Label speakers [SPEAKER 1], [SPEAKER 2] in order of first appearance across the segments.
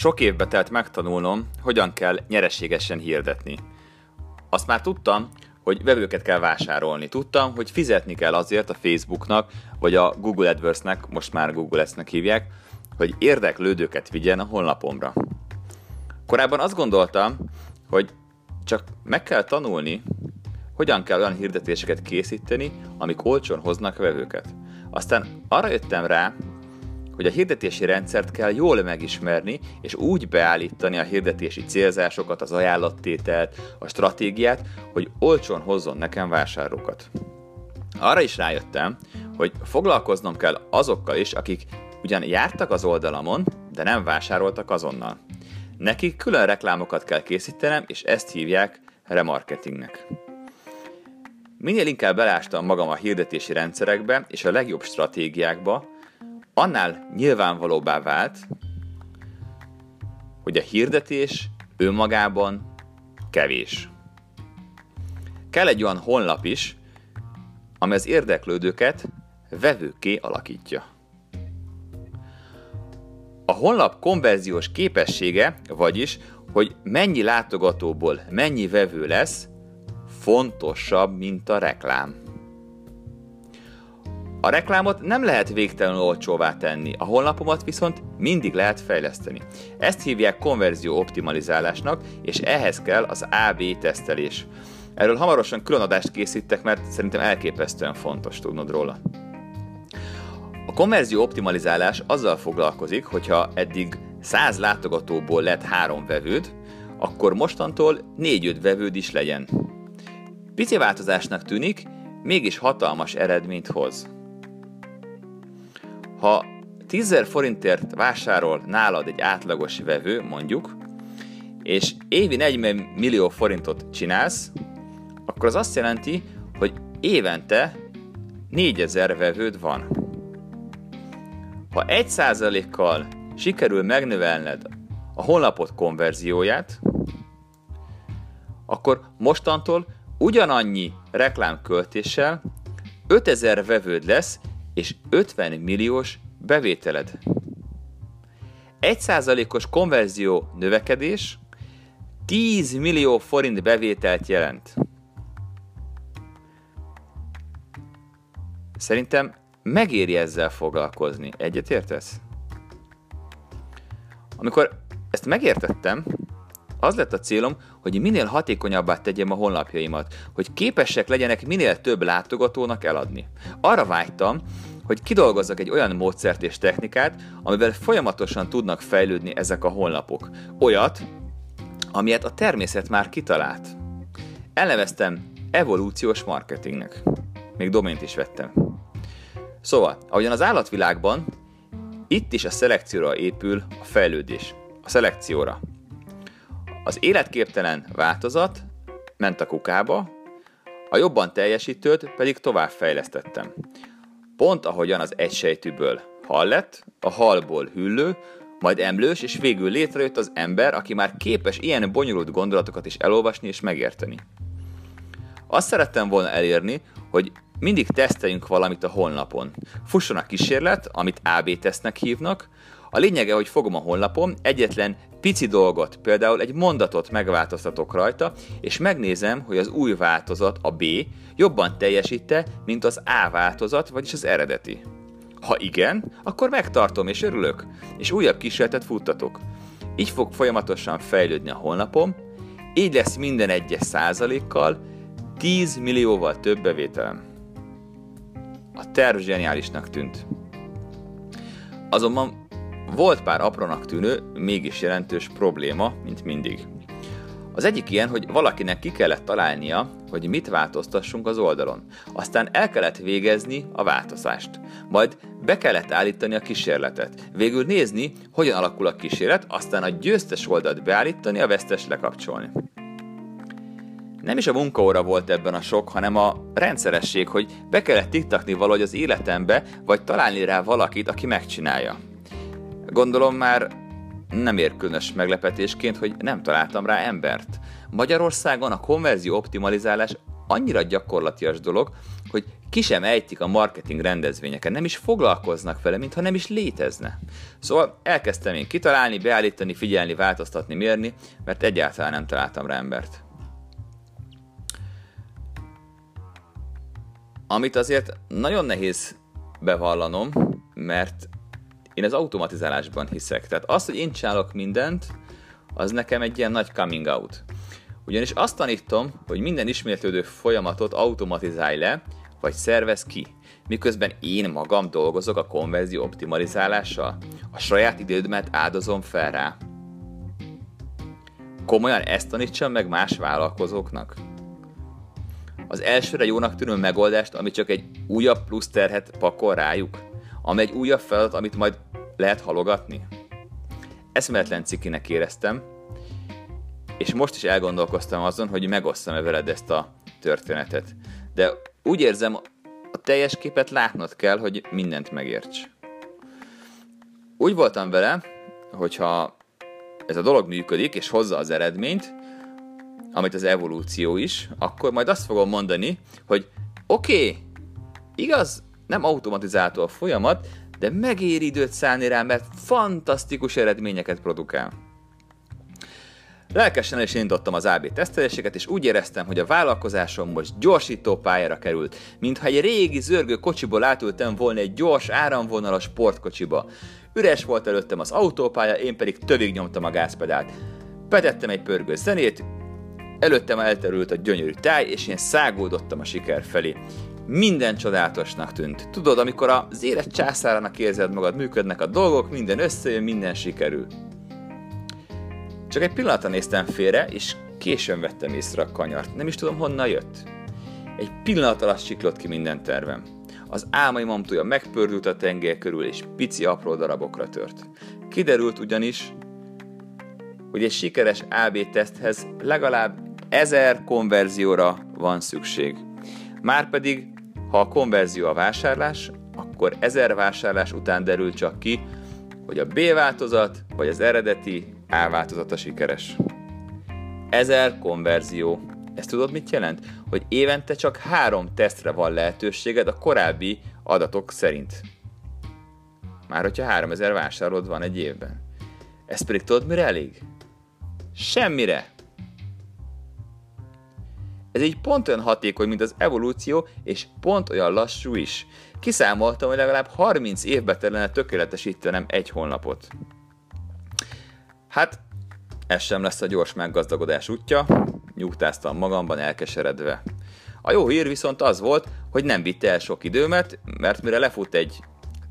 [SPEAKER 1] Sok évbe telt megtanulnom, hogyan kell nyereségesen hirdetni. Azt már tudtam, hogy vevőket kell vásárolni. Tudtam, hogy fizetni kell azért a Facebooknak, vagy a Google AdWords-nek, most már Google Ads-nek hívják, hogy érdeklődőket vigyen a honlapomra. Korábban azt gondoltam, hogy csak meg kell tanulni, hogyan kell olyan hirdetéseket készíteni, amik olcsón hoznak vevőket. Aztán arra jöttem rá, hogy a hirdetési rendszert kell jól megismerni, és úgy beállítani a hirdetési célzásokat, az ajánlattételt, a stratégiát, hogy olcsón hozzon nekem vásárlókat. Arra is rájöttem, hogy foglalkoznom kell azokkal is, akik ugyan jártak az oldalamon, de nem vásároltak azonnal. Nekik külön reklámokat kell készítenem, és ezt hívják remarketingnek. Minél inkább belástam magam a hirdetési rendszerekbe és a legjobb stratégiákba, annál nyilvánvalóbbá vált, hogy a hirdetés önmagában kevés. Kell egy olyan honlap is, ami az érdeklődőket vevőké alakítja. A honlap konverziós képessége, vagyis, hogy mennyi látogatóból mennyi vevő lesz, fontosabb, mint a reklám. A reklámot nem lehet végtelenül olcsóvá tenni, a honlapomat viszont mindig lehet fejleszteni. Ezt hívják konverzió optimalizálásnak, és ehhez kell az AB tesztelés. Erről hamarosan külön adást készítek, mert szerintem elképesztően fontos tudnod róla. A konverzió optimalizálás azzal foglalkozik, hogyha eddig 100 látogatóból lett 3 vevőd, akkor mostantól 4-5 vevőd is legyen. Pici változásnak tűnik, mégis hatalmas eredményt hoz. Ha 10 forintért vásárol nálad egy átlagos vevő, mondjuk, és évi 40 millió forintot csinálsz, akkor az azt jelenti, hogy évente 4000 vevőd van. Ha 1%-kal sikerül megnövelned a honlapot konverzióját, akkor mostantól ugyanannyi reklámköltéssel 5000 vevőd lesz, és 50 milliós bevételed. 1%-os konverzió növekedés 10 millió forint bevételt jelent. Szerintem megéri ezzel foglalkozni. Egyet értesz? Amikor ezt megértettem, az lett a célom, hogy minél hatékonyabbá tegyem a honlapjaimat, hogy képesek legyenek minél több látogatónak eladni. Arra vágytam, hogy kidolgozzak egy olyan módszert és technikát, amivel folyamatosan tudnak fejlődni ezek a honlapok. Olyat, amilyet a természet már kitalált. Elneveztem evolúciós marketingnek. Még domént is vettem. Szóval, ahogyan az állatvilágban, itt is a szelekcióra épül a fejlődés. A szelekcióra. Az életképtelen változat ment a kukába, a jobban teljesítőt pedig tovább fejlesztettem. Pont ahogyan az egysejtűből hal lett, a halból hüllő, majd emlős, és végül létrejött az ember, aki már képes ilyen bonyolult gondolatokat is elolvasni és megérteni. Azt szerettem volna elérni, hogy mindig teszteljünk valamit a honlapon. Fusson a kísérlet, amit AB tesznek hívnak. A lényege, hogy fogom a honlapon, egyetlen pici dolgot, például egy mondatot megváltoztatok rajta, és megnézem, hogy az új változat, a B, jobban teljesíte, mint az A változat, vagyis az eredeti. Ha igen, akkor megtartom és örülök, és újabb kísérletet futtatok. Így fog folyamatosan fejlődni a honlapom, így lesz minden egyes százalékkal 10 millióval több bevételem. A terv zseniálisnak tűnt. Azonban volt pár aprónak tűnő, mégis jelentős probléma, mint mindig. Az egyik ilyen, hogy valakinek ki kellett találnia, hogy mit változtassunk az oldalon. Aztán el kellett végezni a változást. Majd be kellett állítani a kísérletet. Végül nézni, hogyan alakul a kísérlet, aztán a győztes oldalt beállítani, a vesztes lekapcsolni. Nem is a munkaóra volt ebben a sok, hanem a rendszeresség, hogy be kellett tiktakni valahogy az életembe, vagy találni rá valakit, aki megcsinálja. Gondolom már nem ér különös meglepetésként, hogy nem találtam rá embert. Magyarországon a konverzió optimalizálás annyira gyakorlatias dolog, hogy ki sem ejtik a marketing rendezvényeken, nem is foglalkoznak vele, mintha nem is létezne. Szóval elkezdtem én kitalálni, beállítani, figyelni, változtatni, mérni, mert egyáltalán nem találtam rá embert. Amit azért nagyon nehéz bevallanom, mert én az automatizálásban hiszek. Tehát az, hogy én csinálok mindent, az nekem egy ilyen nagy coming out. Ugyanis azt tanítom, hogy minden ismétlődő folyamatot automatizálj le, vagy szervez ki, miközben én magam dolgozok a konverzió optimalizálással. A saját időmet áldozom fel rá. Komolyan ezt tanítsam meg más vállalkozóknak? Az elsőre jónak tűnő megoldást, ami csak egy újabb plusz terhet pakol rájuk? Ami egy újabb feladat, amit majd lehet halogatni? Eszméletlen cikinek éreztem, és most is elgondolkoztam azon, hogy megosztam-e veled ezt a történetet. De úgy érzem, a teljes képet látnod kell, hogy mindent megérts. Úgy voltam vele, hogyha ez a dolog működik, és hozza az eredményt, amit az evolúció is, akkor majd azt fogom mondani, hogy oké, okay, igaz, nem automatizálható a folyamat, de megéri időt szállni rá, mert fantasztikus eredményeket produkál. Lelkesen is indítottam az AB teszteléseket, és úgy éreztem, hogy a vállalkozásom most gyorsító pályára került, mintha egy régi zörgő kocsiból átültem volna egy gyors, áramvonalas sportkocsiba. Üres volt előttem az autópálya, én pedig tövig nyomtam a gázpedált. Petettem egy pörgő zenét, előttem elterült a gyönyörű táj, és én szágódottam a siker felé. Minden csodálatosnak tűnt. Tudod, amikor az élet császárának érzed magad, működnek a dolgok, minden összejön, minden sikerül. Csak egy pillanatra néztem félre, és későn vettem észre a kanyart. Nem is tudom, honnan jött. Egy pillanat alatt siklott ki minden tervem. Az álmai mamtúja megpördült a tenger körül, és pici apró darabokra tört. Kiderült ugyanis, hogy egy sikeres AB teszthez legalább ezer konverzióra van szükség. Márpedig, ha a konverzió a vásárlás, akkor ezer vásárlás után derül csak ki, hogy a B változat vagy az eredeti A változata sikeres. Ezer konverzió. Ezt tudod mit jelent? Hogy évente csak három tesztre van lehetőséged a korábbi adatok szerint. Már hogyha 3000 vásárolod van egy évben. Ez pedig tudod mire elég? Semmire! Ez így pont olyan hatékony, mint az evolúció, és pont olyan lassú is. Kiszámoltam, hogy legalább 30 évbe telene tökéletesítenem egy honlapot. Hát, ez sem lesz a gyors meggazdagodás útja, nyugtáztam magamban elkeseredve. A jó hír viszont az volt, hogy nem vitte el sok időmet, mert mire lefut egy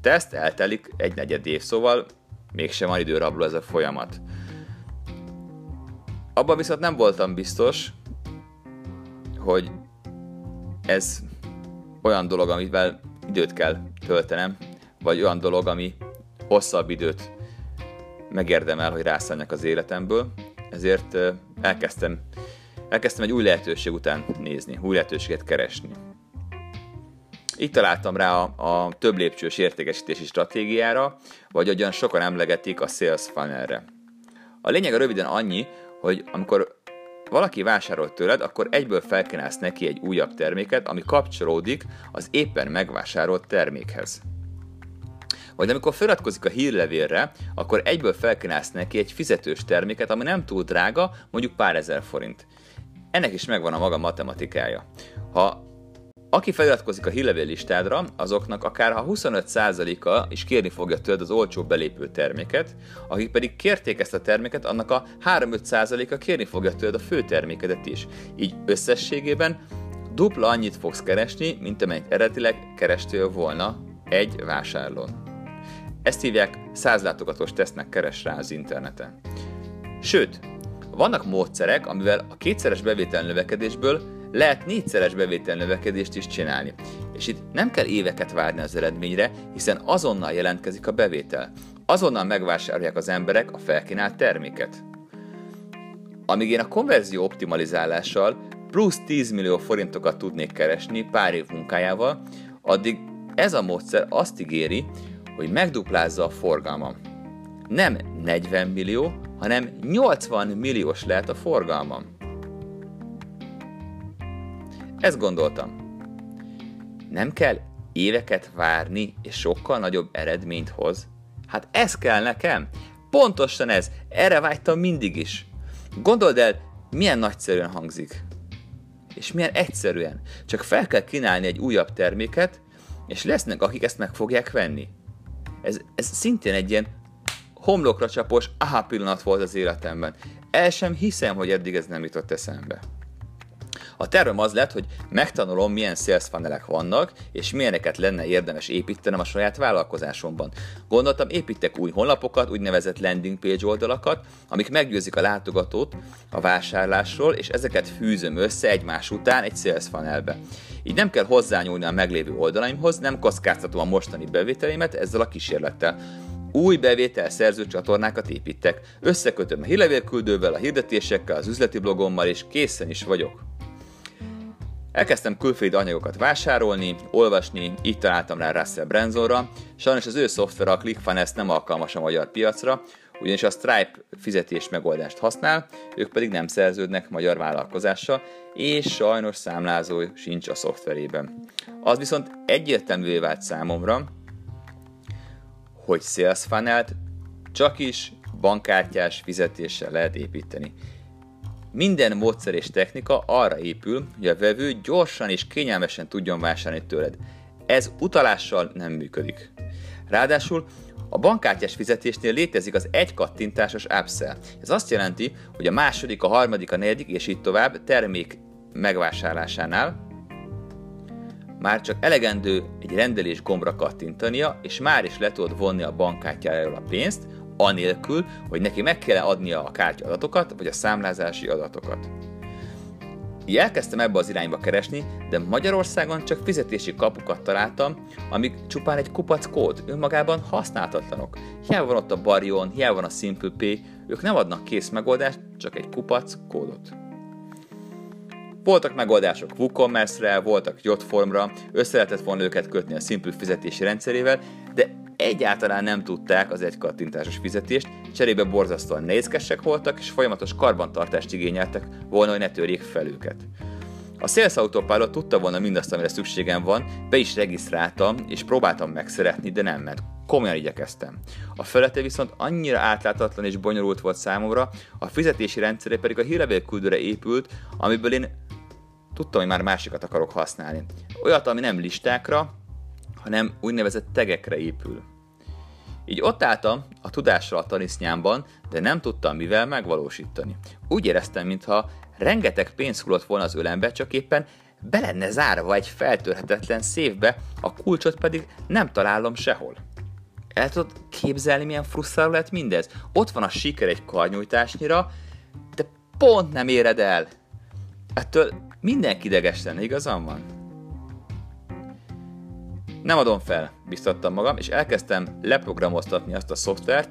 [SPEAKER 1] teszt, eltelik egy negyed év, szóval mégsem van időrabló ez a folyamat. Abban viszont nem voltam biztos, hogy ez olyan dolog, amivel időt kell töltenem, vagy olyan dolog, ami hosszabb időt megérdemel, hogy rászálljak az életemből, ezért elkezdtem, elkezdtem egy új lehetőség után nézni, új lehetőséget keresni. Így találtam rá a, a több lépcsős értékesítési stratégiára, vagy olyan sokan emlegetik a sales funnelre. A lényeg a röviden annyi, hogy amikor valaki vásárol tőled, akkor egyből felkínálsz neki egy újabb terméket, ami kapcsolódik az éppen megvásárolt termékhez. Vagy amikor feliratkozik a hírlevélre, akkor egyből felkínálsz neki egy fizetős terméket, ami nem túl drága, mondjuk pár ezer forint. Ennek is megvan a maga matematikája. Ha aki feliratkozik a hírlevél listádra, azoknak akár a 25%-a is kérni fogja tőled az olcsó belépő terméket, akik pedig kérték ezt a terméket, annak a 3-5%-a kérni fogja tőled a fő termékedet is. Így összességében dupla annyit fogsz keresni, mint amennyit eredetileg kerestél volna egy vásárlón. Ezt hívják százlátogatós tesznek keres rá az interneten. Sőt, vannak módszerek, amivel a kétszeres bevétel növekedésből lehet négyszeres bevétel növekedést is csinálni. És itt nem kell éveket várni az eredményre, hiszen azonnal jelentkezik a bevétel. Azonnal megvásárolják az emberek a felkínált terméket. Amíg én a konverzió optimalizálással plusz 10 millió forintokat tudnék keresni pár év munkájával, addig ez a módszer azt ígéri, hogy megduplázza a forgalmam. Nem 40 millió, hanem 80 milliós lehet a forgalmam. Ezt gondoltam. nem kell éveket várni, és sokkal nagyobb eredményt hoz. Hát ez kell nekem. Pontosan ez. Erre vágytam mindig is. Gondold el, milyen nagyszerűen hangzik. És milyen egyszerűen. Csak fel kell kínálni egy újabb terméket, és lesznek, akik ezt meg fogják venni. Ez, ez szintén egy ilyen homlokra csapos aha pillanat volt az életemben. El sem hiszem, hogy eddig ez nem jutott eszembe. A tervem az lett, hogy megtanulom, milyen sales funnelek vannak, és milyeneket lenne érdemes építenem a saját vállalkozásomban. Gondoltam, építek új honlapokat, úgynevezett landing page oldalakat, amik meggyőzik a látogatót a vásárlásról, és ezeket fűzöm össze egymás után egy sales funnelbe. Így nem kell hozzányúlni a meglévő oldalaimhoz, nem kockáztatom a mostani bevételeimet ezzel a kísérlettel új bevétel szerző csatornákat építek. Összekötöm a hírlevélküldővel, a hirdetésekkel, az üzleti blogommal, és készen is vagyok. Elkezdtem külföldi anyagokat vásárolni, olvasni, így találtam rá Russell Bransonra. Sajnos az ő szoftver a ClickFunnels nem alkalmas a magyar piacra, ugyanis a Stripe fizetés megoldást használ, ők pedig nem szerződnek magyar vállalkozással, és sajnos számlázó sincs a szoftverében. Az viszont egyértelművé vált számomra, hogy Sales csak is bankkártyás fizetéssel lehet építeni. Minden módszer és technika arra épül, hogy a vevő gyorsan és kényelmesen tudjon vásárolni tőled. Ez utalással nem működik. Ráadásul a bankkártyás fizetésnél létezik az egy kattintásos upsell. Ez azt jelenti, hogy a második, a harmadik, a negyedik és így tovább termék megvásárlásánál már csak elegendő egy rendelés gombra kattintania, és már is le tudod vonni a bankkártyájáról a pénzt, anélkül, hogy neki meg kell adnia a kártya adatokat, vagy a számlázási adatokat. Elkezdtem ebbe az irányba keresni, de Magyarországon csak fizetési kapukat találtam, amik csupán egy kupac kód, önmagában használhatatlanok. Hiába van ott a Barion, hiába van a Simple Pay, ők nem adnak kész megoldást, csak egy kupac kódot. Voltak megoldások WooCommerce-re, voltak Jotformra, össze lehetett volna őket kötni a Simple fizetési rendszerével, de egyáltalán nem tudták az egy kattintásos fizetést, cserébe borzasztóan nehézkesek voltak, és folyamatos karbantartást igényeltek volna, hogy ne törjék fel őket. A Sales Autopilot tudta volna mindazt, amire szükségem van, be is regisztráltam, és próbáltam megszeretni, de nem ment. Komolyan igyekeztem. A felete viszont annyira átláthatatlan és bonyolult volt számomra, a fizetési rendszere pedig a hírlevélküldőre épült, amiből én tudtam, hogy már másikat akarok használni. Olyat, ami nem listákra, hanem úgynevezett tegekre épül. Így ott álltam a tudással a tanisznyámban, de nem tudtam mivel megvalósítani. Úgy éreztem, mintha rengeteg pénz hullott volna az ölembe, csak éppen be lenne zárva egy feltörhetetlen szévbe, a kulcsot pedig nem találom sehol. El tudod képzelni, milyen frusztráló lett mindez? Ott van a siker egy karnyújtásnyira, de pont nem éred el. Ettől mindenki ideges igazam van? Nem adom fel, biztattam magam, és elkezdtem leprogramoztatni azt a szoftvert,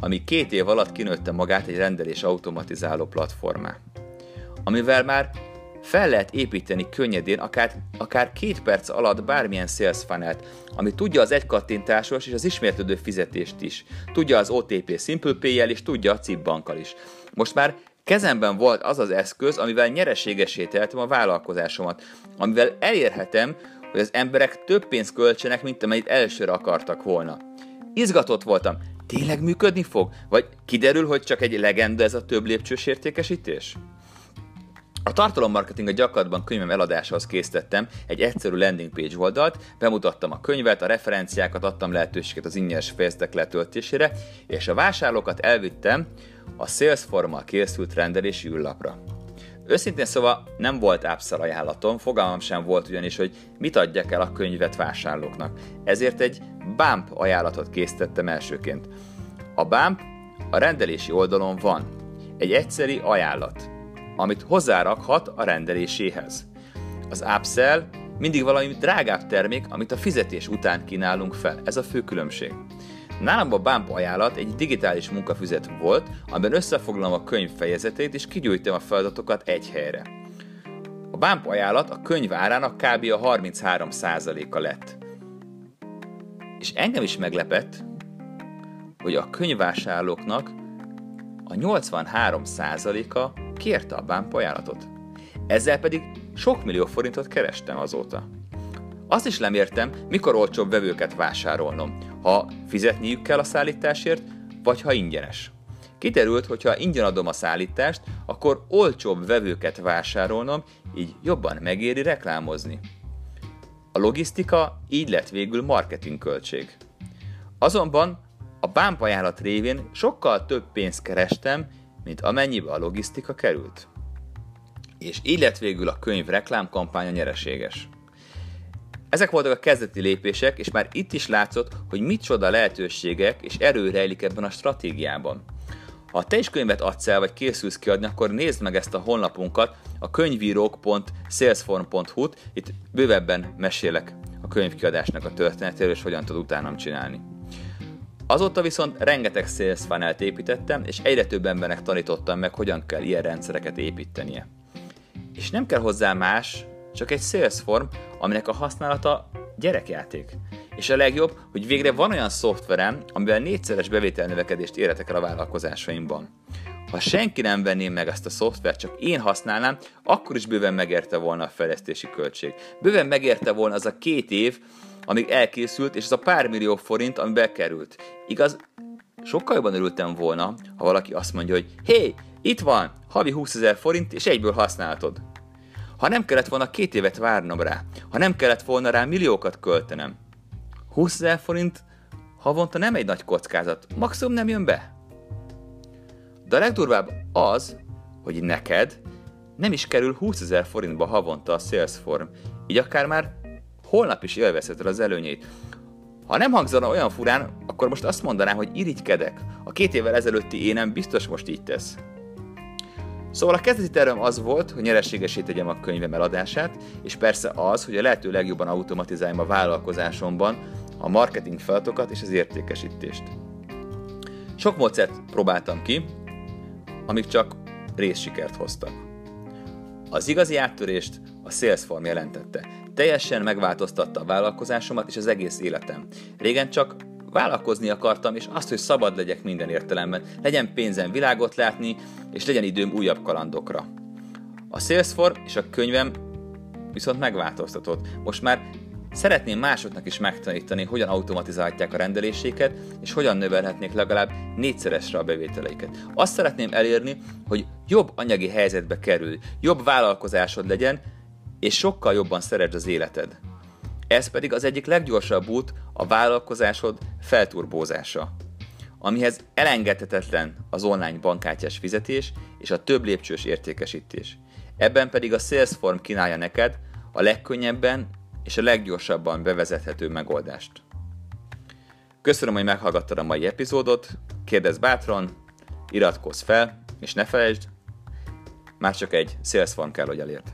[SPEAKER 1] ami két év alatt kinőtte magát egy rendelés automatizáló platformá. Amivel már fel lehet építeni könnyedén, akár, akár két perc alatt bármilyen sales funnelt, ami tudja az egy kattintásos és az ismétlődő fizetést is. Tudja az OTP Simple Pay-jel és tudja a CIP bankkal is. Most már Kezemben volt az az eszköz, amivel nyereségesé tehetem a vállalkozásomat, amivel elérhetem, hogy az emberek több pénzt költsenek, mint amennyit elsőre akartak volna. Izgatott voltam, tényleg működni fog? Vagy kiderül, hogy csak egy legenda ez a több lépcsős értékesítés? A tartalommarketing a gyakorlatban könyvem eladásához készítettem egy egyszerű landing page oldalt, bemutattam a könyvet, a referenciákat, adtam lehetőséget az ingyenes fejezetek letöltésére, és a vásárlókat elvittem a Salesforce-mal készült rendelési űrlapra. Őszintén szóval nem volt ápszal ajánlatom, fogalmam sem volt ugyanis, hogy mit adjak el a könyvet vásárlóknak. Ezért egy BAMP ajánlatot készítettem elsőként. A BAMP a rendelési oldalon van. Egy egyszeri ajánlat, amit hozzárakhat a rendeléséhez. Az upsell mindig valami drágább termék, amit a fizetés után kínálunk fel. Ez a fő különbség. Nálam a Bump ajánlat egy digitális munkafüzet volt, amiben összefoglalom a könyv fejezetét és kigyújtom a feladatokat egy helyre. A Bump ajánlat a könyv árának kb. a 33%-a lett. És engem is meglepett, hogy a könyvvásárlóknak a 83%-a kérte a Bump ajánlatot. Ezzel pedig sok millió forintot kerestem azóta. Azt is nem értem, mikor olcsóbb vevőket vásárolnom, ha fizetniük kell a szállításért, vagy ha ingyenes. Kiterült, hogy ha ingyen adom a szállítást, akkor olcsóbb vevőket vásárolnom, így jobban megéri reklámozni. A logisztika így lett végül marketingköltség. Azonban a bámpajánlat révén sokkal több pénzt kerestem, mint amennyibe a logisztika került. És így lett végül a könyv reklámkampánya nyereséges. Ezek voltak a kezdeti lépések, és már itt is látszott, hogy micsoda lehetőségek és erő rejlik ebben a stratégiában. Ha te is könyvet adsz el, vagy készülsz kiadni, akkor nézd meg ezt a honlapunkat, a könyvírók.salesform.hu-t, itt bővebben mesélek a könyvkiadásnak a történetéről, és hogyan tud utánam csinálni. Azóta viszont rengeteg sales funnel építettem, és egyre több embernek tanítottam meg, hogyan kell ilyen rendszereket építenie. És nem kell hozzá más, csak egy sales form, aminek a használata gyerekjáték. És a legjobb, hogy végre van olyan szoftverem, amivel négyszeres bevételnövekedést érhetek el a vállalkozásaimban. Ha senki nem venné meg ezt a szoftvert, csak én használnám, akkor is bőven megérte volna a fejlesztési költség. Bőven megérte volna az a két év, amíg elkészült, és az a pár millió forint, ami bekerült. Igaz, sokkal jobban örültem volna, ha valaki azt mondja, hogy hé, hey, itt van, havi 20 ezer forint, és egyből használhatod. Ha nem kellett volna két évet várnom rá, ha nem kellett volna rá milliókat költenem. 20 ezer forint havonta nem egy nagy kockázat, maximum nem jön be. De a legdurvább az, hogy neked nem is kerül 20 ezer forintba havonta a Salesform, így akár már holnap is élvezheted az előnyét. Ha nem hangzana olyan furán, akkor most azt mondanám, hogy irigykedek. A két évvel ezelőtti énem biztos most így tesz. Szóval a kezdeti tervem az volt, hogy nyereségesé tegyem a könyvem eladását, és persze az, hogy a lehető legjobban automatizáljam a vállalkozásomban a marketing feladatokat és az értékesítést. Sok módszert próbáltam ki, amik csak részsikert hoztak. Az igazi áttörést a Salesform jelentette. Teljesen megváltoztatta a vállalkozásomat és az egész életem. Régen csak vállalkozni akartam, és azt, hogy szabad legyek minden értelemben, legyen pénzem világot látni, és legyen időm újabb kalandokra. A Salesforce és a könyvem viszont megváltoztatott. Most már Szeretném másoknak is megtanítani, hogyan automatizálják a rendeléséket, és hogyan növelhetnék legalább négyszeresre a bevételeiket. Azt szeretném elérni, hogy jobb anyagi helyzetbe kerül, jobb vállalkozásod legyen, és sokkal jobban szeresd az életed. Ez pedig az egyik leggyorsabb út a vállalkozásod felturbózása, amihez elengedhetetlen az online bankkártyás fizetés és a több lépcsős értékesítés. Ebben pedig a Salesform kínálja neked a legkönnyebben és a leggyorsabban bevezethető megoldást. Köszönöm, hogy meghallgattad a mai epizódot, kérdezz bátran, iratkozz fel, és ne felejtsd, már csak egy Salesform kell, hogy elért.